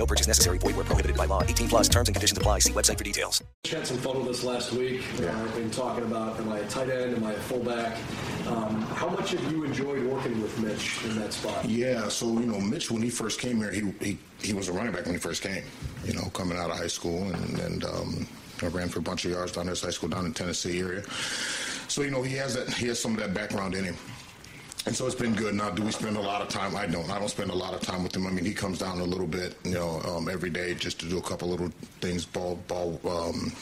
No purchase necessary. Void where prohibited by law. 18 plus terms and conditions apply. See website for details. Had some fun with us last week. Yeah. Uh, been talking about am I a tight end, am I a fullback? Um, how much have you enjoyed working with Mitch in that spot? Yeah, so you know, Mitch when he first came here, he he, he was a running back when he first came. You know, coming out of high school and and um, I ran for a bunch of yards down there, high school down in Tennessee area. So you know, he has that he has some of that background in him. And so it's been good. Now, do we spend a lot of time? I don't. I don't spend a lot of time with him. I mean, he comes down a little bit, you know, um, every day just to do a couple little things, ball, ball, um,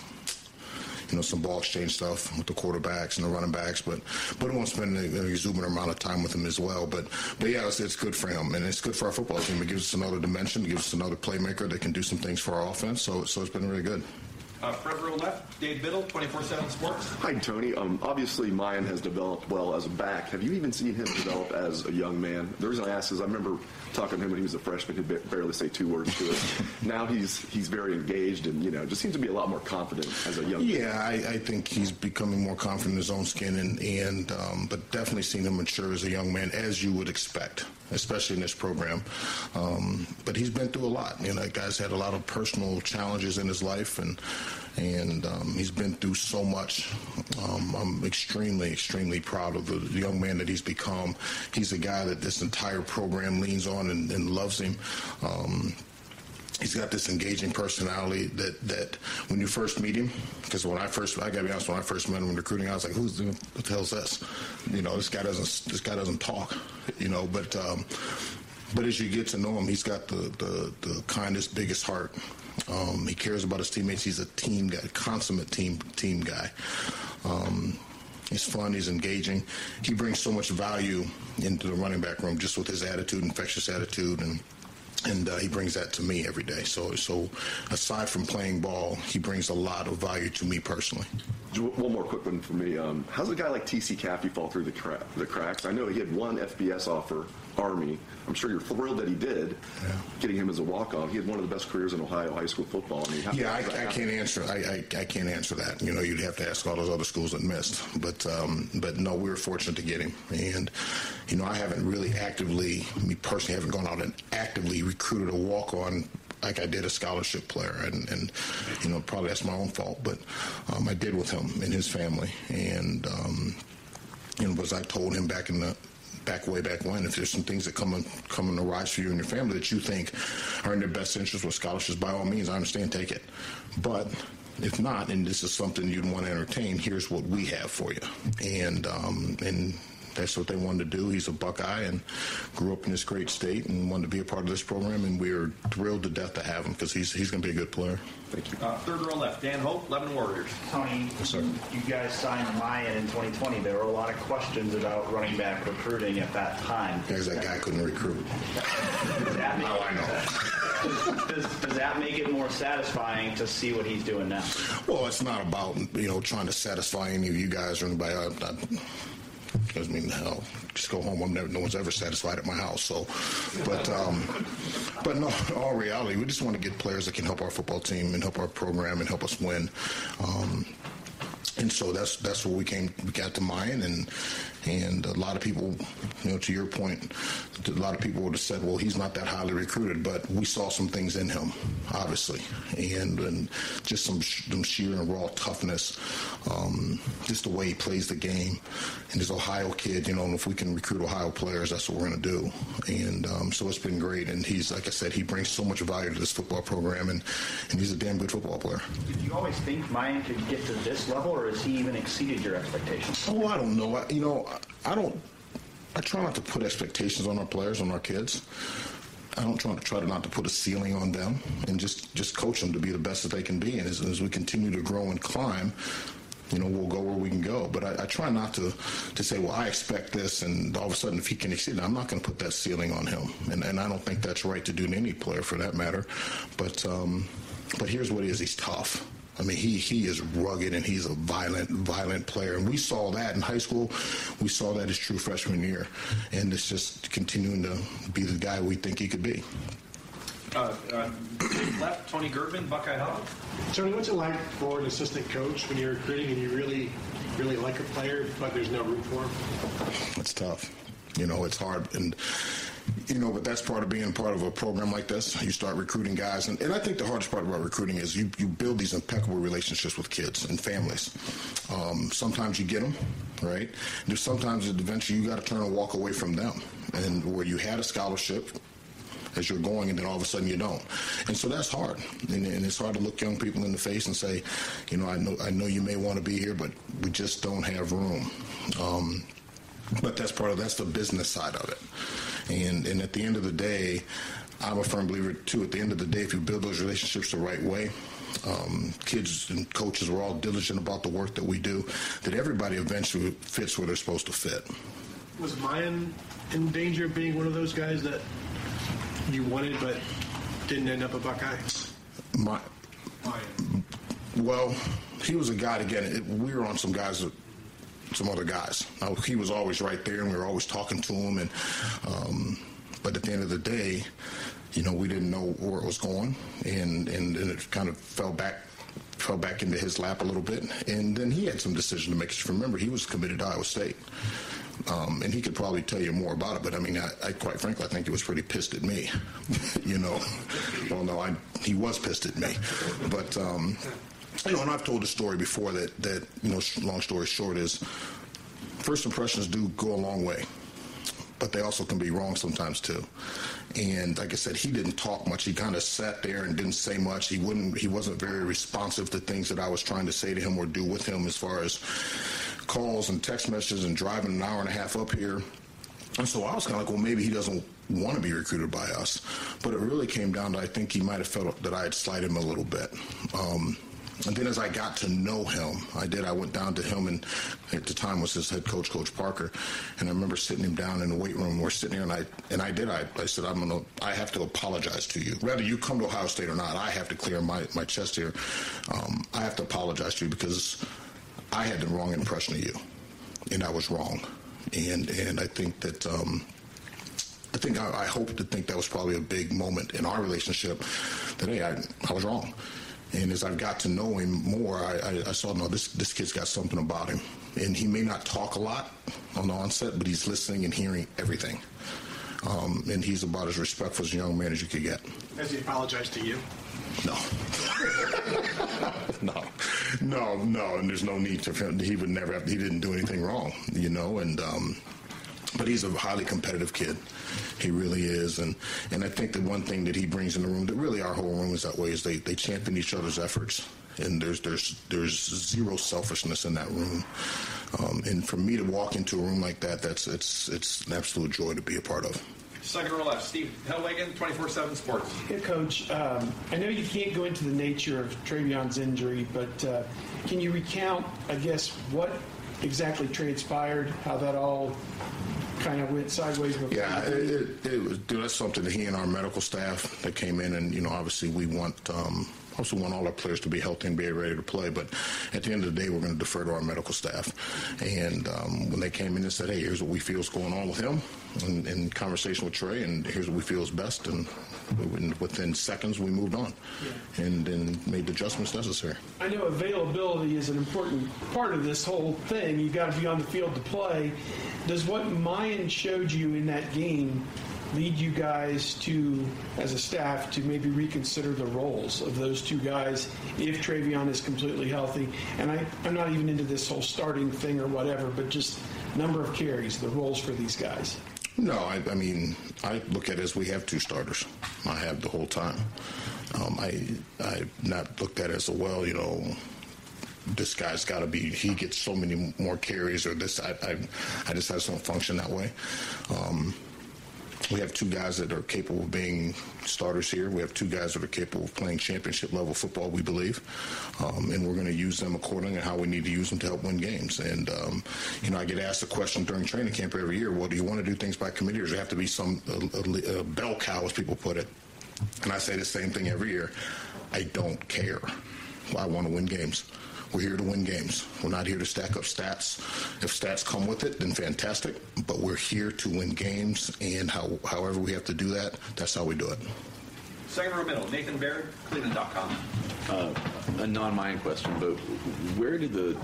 you know, some ball exchange stuff with the quarterbacks and the running backs. But but I won't spend an exuberant amount of time with him as well. But but yeah, it's, it's good for him and it's good for our football team. It gives us another dimension. It gives us another playmaker that can do some things for our offense. So so it's been really good. Uh, front row left, Dave Biddle, 24-7 Sports. Hi, Tony. Um, obviously, Miyan has developed well as a back. Have you even seen him develop as a young man? The reason I ask is I remember talking to him when he was a freshman. He'd barely say two words to us. now he's he's very engaged and, you know, just seems to be a lot more confident as a young man. Yeah, I, I, think he's becoming more confident in his own skin and, and um, but definitely seen him mature as a young man, as you would expect, especially in this program. Um, but he's been through a lot. You know, that guy's had a lot of personal challenges in his life and and um, he's been through so much. Um, I'm extremely, extremely proud of the young man that he's become. He's a guy that this entire program leans on and, and loves him. He's got this engaging personality that that when you first meet him, because when I first I gotta be honest, when I first met him in recruiting, I was like, who's what the hell's this? You know, this guy doesn't this guy doesn't talk. You know, but um, but as you get to know him, he's got the the, the kindest, biggest heart. Um, he cares about his teammates. He's a team guy, consummate team team guy. Um, he's fun. He's engaging. He brings so much value into the running back room just with his attitude, infectious attitude, and and uh, he brings that to me every day. So, so aside from playing ball, he brings a lot of value to me personally. One more quick one for me. Um, how's a guy like TC Caffey fall through the, cra- the cracks? I know he had one FBS offer, Army. I'm sure you're thrilled that he did, yeah. getting him as a walk-on. He had one of the best careers in Ohio high school football. I mean, yeah, I, I, can't answer. I, I, I, can't answer that. You know, you'd have to ask all those other schools that missed. But um, but no, we were fortunate to get him. And you know, I haven't really actively, me personally, haven't gone out and actively recruited a walk-on like I did a scholarship player, and, and you know probably that's my own fault, but um, I did with him and his family, and um, know was I told him back in the back way back when, if there's some things that come in, come in the rise for you and your family that you think are in their best interest with scholarships, by all means, I understand, take it. But if not, and this is something you'd want to entertain, here's what we have for you. And um, and that's what they wanted to do. He's a Buckeye and grew up in this great state and wanted to be a part of this program. And we're thrilled to death to have him because he's he's going to be a good player. Thank you. Uh, third row left, Dan Hope, Eleven Warriors. Tony, yes, sir. you guys signed Miyan in 2020. There were a lot of questions about running back recruiting at that time. Because that guy couldn't recruit. that oh, I know. Does, does, that make it more satisfying to see what he's doing now? Well, it's not about you know trying to satisfy any of you guys or anybody. I, I, I mean, the hell, just go home. I'm never, no one's ever satisfied at my house. So, but um, but no, all reality, we just want to get players that can help our football team and help our program and help us win. Um, and so that's that's where we came. We got to Miyan, and and a lot of people, you know, to your point, a lot of people would have said, well, he's not that highly recruited, but we saw some things in him, obviously, and and just some some sheer and raw toughness, um, just the way he plays the game, and this Ohio kid, you know, and if we can recruit Ohio players, that's what we're going to do, and um, so it's been great, and he's like I said, he brings so much value to this football program, and and he's a damn good football player. Did you always think Miyan could get to this level, or has he even exceeded your expectations? Oh, I don't know. I, you know, I don't. I try not to put expectations on our players, on our kids. I don't try to try to not to put a ceiling on them, and just just coach them to be the best that they can be. And as, as we continue to grow and climb, you know, we'll go where we can go. But I, I, try not to to say, well, I expect this, and all of a sudden, if he can exceed it, I'm not going to put that ceiling on him. And, and I don't think that's right to do to any player for that matter. But um, but here's what he is he's tough. I mean, he he is rugged and he's a violent, violent player. And we saw that in high school. We saw that his true freshman year, and it's just continuing to be the guy we think he could be. Uh, uh, left, Tony Gervin, Buckeye Hub. Tony, what's it like for an assistant coach when you're recruiting and you really, really like a player, but there's no room for him? It's tough. You know, it's hard. And you know, but that's part of being part of a program like this. You start recruiting guys, and, and I think the hardest part about recruiting is you, you build these impeccable relationships with kids and families. Um, sometimes you get them, right? And sometimes eventually you got to turn and walk away from them, and where you had a scholarship as you're going, and then all of a sudden you don't. And so that's hard, and, and, it's hard to look young people in the face and say, you know, I know I know you may want to be here, but we just don't have room. Um, but that's part of that's the business side of it. And and at the end of the day, I'm a firm believer too. At the end of the day, if you build those relationships the right way, um, kids and coaches are all diligent about the work that we do, that everybody eventually fits where they're supposed to fit. Was Miyan in danger of being one of those guys that you wanted but didn't end up a Buckeye? My, well, he was a guy, again, it, we were on some guys that some other guys. Now, he was always right there, and we were always talking to him. And um, but at the end of the day, you know, we didn't know where it was going, and and, and it kind of fell back fell back into his lap a little bit. And then he had some decision to make. Remember, he was committed to Iowa State. Um, and he could probably tell you more about it, but I mean, I, I quite frankly, I think he was pretty pissed at me. you know, well, no, I, he was pissed at me, but um, you know, and I've told the story before that that you know, long story short is first impressions do go a long way, but they also can be wrong sometimes too. And like I said, he didn't talk much. He kind of sat there and didn't say much. He wouldn't. He wasn't very responsive to things that I was trying to say to him or do with him as far as calls and text messages and driving an hour and a half up here. And so I was kind of like, well, maybe he doesn't want to be recruited by us. But it really came down to I think he might have felt that I had slighted him a little bit. Um, and then as I got to know him, I did. I went down to him, and at the time was his head coach, Coach Parker. And I remember sitting him down in the weight room. We're sitting here, and I and I did. I, I said, I'm gonna. I have to apologize to you. Whether you come to Ohio State or not, I have to clear my my chest here. Um, I have to apologize to you because I had the wrong impression of you, and I was wrong. And and I think that. Um, I think I, I hope to think that was probably a big moment in our relationship. That hey, I, I was wrong. And as I've got to know him more, I, I, I, saw, no, this, this kid's got something about him. And he may not talk a lot on the onset, but he's listening and hearing everything. Um, and he's about as respectful as a young man as you could get. Has he apologized to you? No. no. No, no. And there's no need to, he would never have, he didn't do anything wrong, you know, and, um, but he's a highly competitive kid. He really is, and and I think the one thing that he brings in the room that really our whole room is that way is they they champion each other's efforts, and there's there's there's zero selfishness in that room. Um, and for me to walk into a room like that, that's it's it's an absolute joy to be a part of. Second row left, Steve Helwagen, 24-7 Sports. Yeah, Coach, um, I know you can't go into the nature of TreVeyon's injury, but uh, can you recount, I guess, what exactly transpired, how that all kind of went sideways. Yeah, it, it, it, was. That's something that he and our medical staff that came in, and you know, obviously we want um, also want all our players to be healthy and be ready to play. But at the end of the day, we're going to defer to our medical staff. And um, when they came in and said, "Hey, here's what we feel is going on with him," in, in conversation with Trey, and here's what we feel is best, and within seconds we moved on yeah. and, and made the adjustments necessary. I know availability is an important part of this whole thing. You've got to be on the field to play. Does what Miyan showed you in that game lead you guys to, as a staff, to maybe reconsider the roles of those two guys if TreVeyon is completely healthy? And I, I'm not even into this whole starting thing or whatever, but just number of carries, the roles for these guys. No, I, I mean, I look at it as we have two starters. I have the whole time. Um, I I not looked at it as a well, you know, this guy's got to be. He gets so many more carries, or this. I I, I just don't function that way. Um, we have two guys that are capable of being starters here. We have two guys that are capable of playing championship level football, we believe, um, and we're going to use them according to how we need to use them to help win games. And um, you know, I get asked the question during training camp every year: Well, do you want to do things by committee, or does there have to be some a, a, a bell cow, as people put it? And I say the same thing every year: I don't care. I want to win games. We're here to win games. We're not here to stack up stats. If stats come with it, then fantastic. But we're here to win games, and how, however we have to do that, that's how we do it. Second row middle, Nathan Baird, Cleveland.com. Uh, a non-Miyan question, but where did the,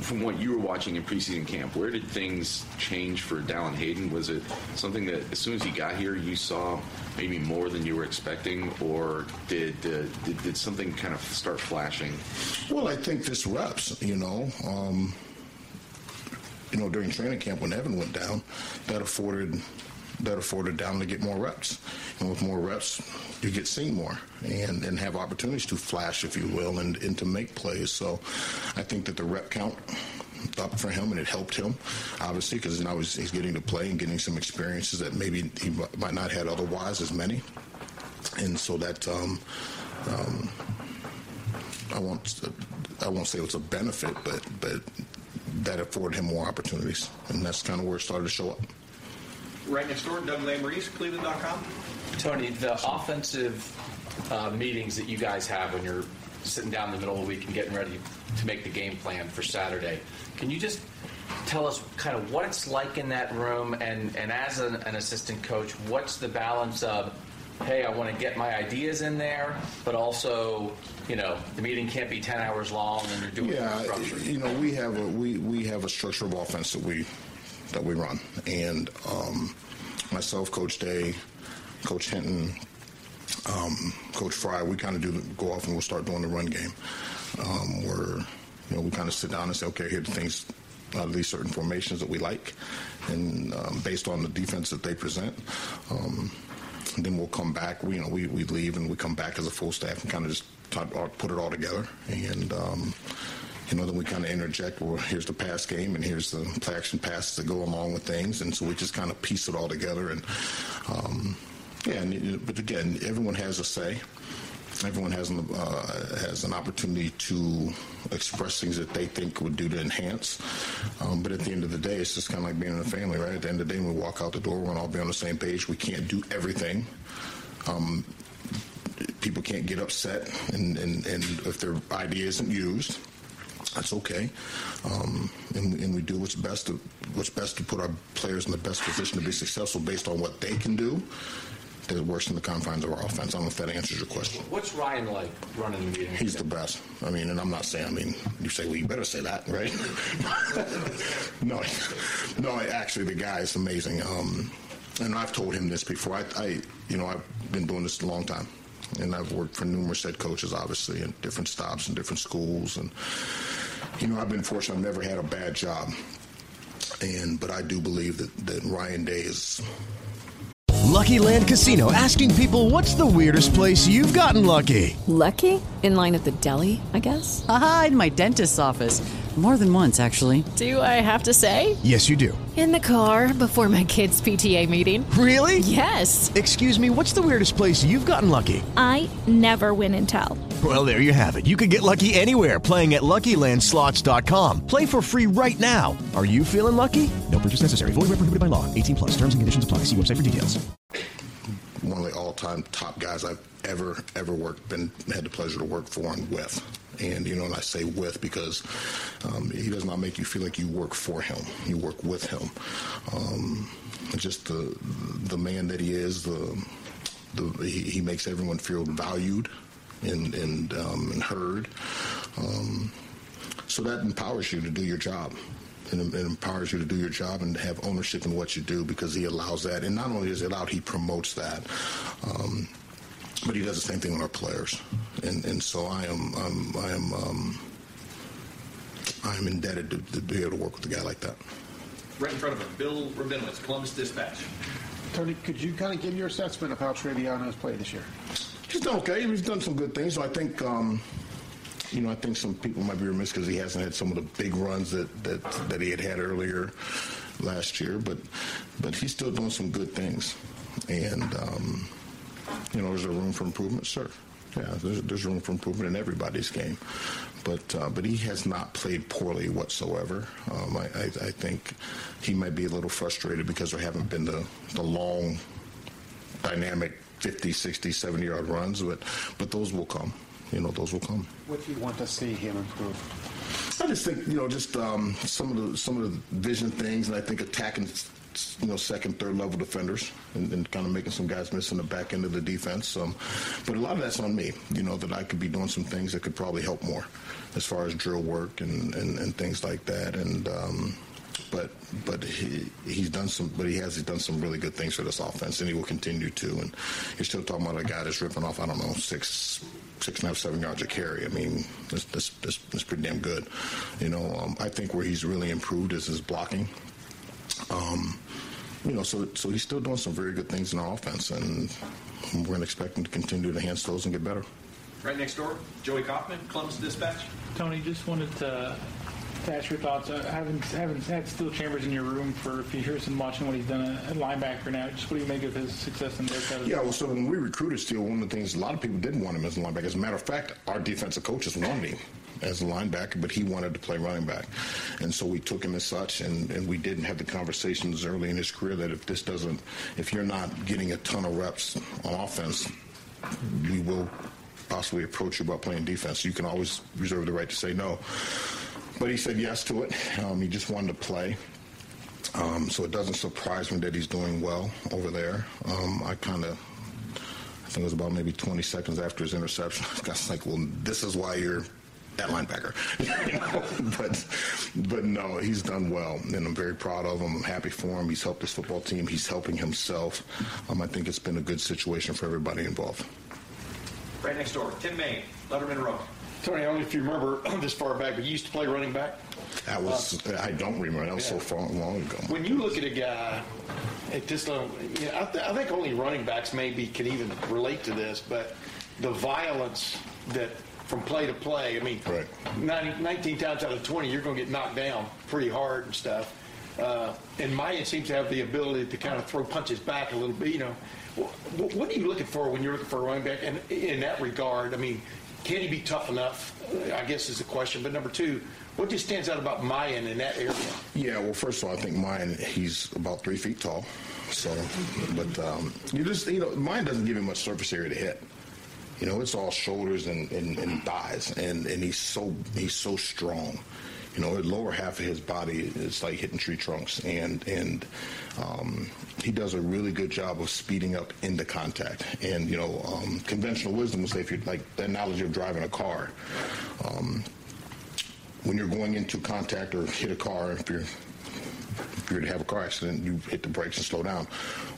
from what you were watching in preseason camp, where did things change for Dallan Hayden? Was it something that as soon as he got here, you saw maybe more than you were expecting, or did uh, did, did, something kind of start flashing? Well, I think this reps, you know. Um, you know, during training camp when Evan went down, that afforded that afforded down to get more reps. And with more reps, you get seen more and, and have opportunities to flash, if you will, and, and to make plays. So I think that the rep count up for him, and it helped him, obviously, because now he's, he's, getting to play and getting some experiences that maybe he might not have had otherwise as many. And so that um, um, I won't I won't say it was a benefit, but but that afforded him more opportunities, and that's kind of where it started to show up. Right next door, Doug Lesmerises, Cleveland.com. Tony, the offensive uh, meetings that you guys have when you're sitting down in the middle of the week and getting ready to make the game plan for Saturday, can you just tell us kind of what it's like in that room and, and as an, an assistant coach, what's the balance of hey, I want to get my ideas in there, but also, you know, the meeting can't be 10 hours long and you're doing yeah, structure. You know, we have a we, we have a structure of offense that we that we run. And um, myself, Coach Day, Coach Hinton, um, Coach Frye, we kind of do go off and we'll start doing the run game. Um, where you know we kind of sit down and say, okay, here are the things, uh, these certain formations that we like, and um, based on the defense that they present. Um, then we'll come back. We, you know, we, we leave and we come back as a full staff and kind of just talk, put it all together. And um, you know, then we kind of interject, well, here's the pass game and here's the play action passes that go along with things. And so we just kind of piece it all together. And, um, yeah, and, but again, everyone has a say. Everyone has an, uh, has an opportunity to express things that they think would do to enhance. Um, but at the end of the day, it's just kind of like being in a family, right? At the end of the day, when we walk out the door, we're to all be on the same page. We can't do everything. Um, people can't get upset and, and, and if their idea isn't used that's okay. Um, and, and, we do what's best to what's best to put our players in the best position to be successful based on what they can do. That works in the confines of our offense. I don't know if that answers your question. What's Ryan like running the meeting? He's the best. I mean, and I'm not saying. I mean, you say, well, you better say that, right? no, no. Actually, the guy is amazing. Um, and I've told him this before. I, I, you know, I've been doing this a long time and I've worked for numerous head coaches, obviously, in different stops and different schools. And you know, I've been fortunate; I've never had a bad job. And but I do believe that that Ryan Day is. Lucky Land Casino asking people, "What's the weirdest place you've gotten lucky?" Lucky in line at the deli, I guess. Aha, in my dentist's office. More than once, actually. Do I have to say? Yes, you do. In the car before my kids' PTA meeting. Really? Yes. Excuse me, what's the weirdest place you've gotten lucky? I never win and tell. Well, there you have it. You can get lucky anywhere playing at LuckyLandSlots.com. Play for free right now. Are you feeling lucky? No purchase necessary. Void where prohibited by law. 18 plus. Terms and conditions apply. See website for details. One of the all all-time top guys I've ever ever worked been had the pleasure to work for and with. And you know, and I say with because um, he does not make you feel like you work for him. You work with him. Um, just the the man that he is. The, the he, he makes everyone feel valued and and, um, and heard. Um, so that empowers you to do your job. And it empowers you to do your job and have ownership in what you do because he allows that. And not only is it allowed, he promotes that. Um, but he does the same thing with our players. And and so I am I'm, I am um, I am indebted to, to be able to work with a guy like that. Right in front of him, Bill Rabinowitz, Columbus Dispatch. Tony, could you kind of give your assessment of how TreVeyon has played this year? He's done okay. He's done some good things. So I think, um, you know, I think some people might be remiss because he hasn't had some of the big runs that, that that he had had earlier last year. But but he's still doing some good things, and um, you know, is there room for improvement? Sure. Yeah, there's, there's room for improvement in everybody's game, but uh, but he has not played poorly whatsoever. Um, I, I, I think he might be a little frustrated because there haven't been the, the long, dynamic 50, 60, 70 yard runs, but but those will come. You know, those will come. What do you want to see him improve? I just think you know just um, some of the some of the vision things, and I think attacking you know second, third level defenders, and, and kind of making some guys miss in the back end of the defense. Um, but a lot of that's on me. You know that I could be doing some things that could probably help more, as far as drill work and and, and things like that. And um, but but he he's done some but he has done some really good things for this offense and he will continue to and you're still talking about a guy that's ripping off I don't know six six and a half seven yards a carry I mean that's that's, that's, that's pretty damn good you know um, I think where he's really improved is his blocking um, you know so so he's still doing some very good things in our offense and we're going to expect him to continue to enhance those and get better Right next door, Joey Kaufman, Columbus Dispatch. Tony, just wanted to, to ask your thoughts. Uh, having having had Steele Chambers in your room for a few years and watching what he's done at linebacker now, just what do you make of his success in their side? Yeah, well, so when we recruited Steele, one of the things a lot of people didn't want him as a linebacker. As a matter of fact, our defensive coaches wanted him as a linebacker, but he wanted to play running back, and so we took him as such. And, and we didn't have the conversations early in his career that if this doesn't, if you're not getting a ton of reps on offense, we will possibly approach you about playing defense. You can always reserve the right to say no. But he said yes to it. Um, he just wanted to play. Um, so it doesn't surprise me that he's doing well over there. Um, I kind of, I think it was about maybe 20 seconds after his interception. I was like, well, this is why you're that linebacker. you know? But but no, he's done well, and I'm very proud of him. I'm happy for him. He's helped his football team. He's helping himself. Um, I think it's been a good situation for everybody involved. Right next door, Tim May, Lettermen Row. Tony, I don't know if you remember this far back, but you used to play running back. That was I don't remember. That was so far long ago. When you look at a guy at this level, you know, I, th- I think only running backs maybe can even relate to this, but the violence that from play to play, I mean, 90, 19 times out of 20, you're going to get knocked down pretty hard and stuff. Uh, and Maya seems to have the ability to kind of throw punches back a little bit. You know, what, what are you looking for when you're looking for a running back? And in that regard, I mean, can he be tough enough? I guess is the question. But number two, what just stands out about Miyan in that area? Yeah, well, first of all, I think Miyan he's about three feet tall. So, but um, you just you know, Miyan doesn't give him much surface area to hit. You know, it's all shoulders and, and, and thighs, and, and he's so he's so strong. You know, the lower half of his body is like hitting tree trunks, and and um, he does a really good job of speeding up into contact. And you know, um, conventional wisdom would say if you're like the analogy of driving a car, um, when you're going into contact or hit a car, if you're you're to have a car accident, you hit the brakes and slow down.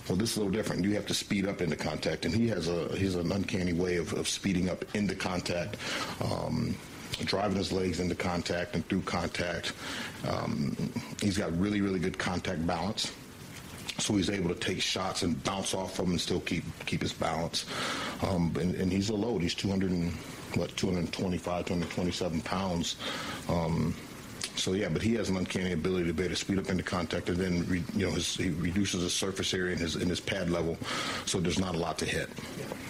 Well, this is a little different. You have to speed up into contact, and he has a he's an uncanny way of, of speeding up into contact. Um, driving his legs into contact and through contact. Um, he's got really, really good contact balance. So he's able to take shots and bounce off of them and still keep keep his balance. Um, and, and, he's a load. He's 200 and, what 225, 227 pounds. Um, so yeah, but he has an uncanny ability to be able to speed up into contact, and then re, you know his, he reduces his surface area in his in his pad level, so there's not a lot to hit.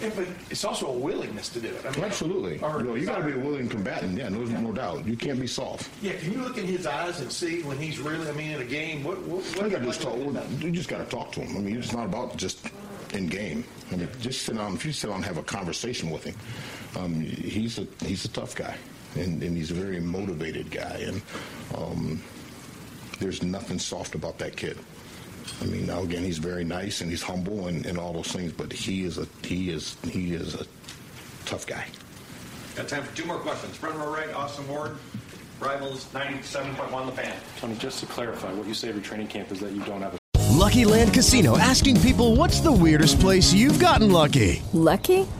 Yeah, but it's also a willingness to do it. I mean, Absolutely, or- you, know, you got to be a willing combatant. Yeah, no, no doubt. You can't be soft. Yeah, can you look in his eyes and see when he's really? I mean, in a game, what what, what You got to just talk. You just got to talk to him. I mean, it's not about just in game. I mean, just sit down. If you sit down and have a conversation with him, um, he's a he's a tough guy, and, and he's a very motivated guy, and um, there's nothing soft about that kid. I mean, now again, he's very nice and he's humble and, and all those things, but he is a he is he is a tough guy. Got time for two more questions. Front row right, Austin Ward. Rivals 97.1 The Fan. Tony, just to clarify, what you say every training camp is that you don't have a Lucky Land Casino asking people what's the weirdest place you've gotten lucky? Lucky?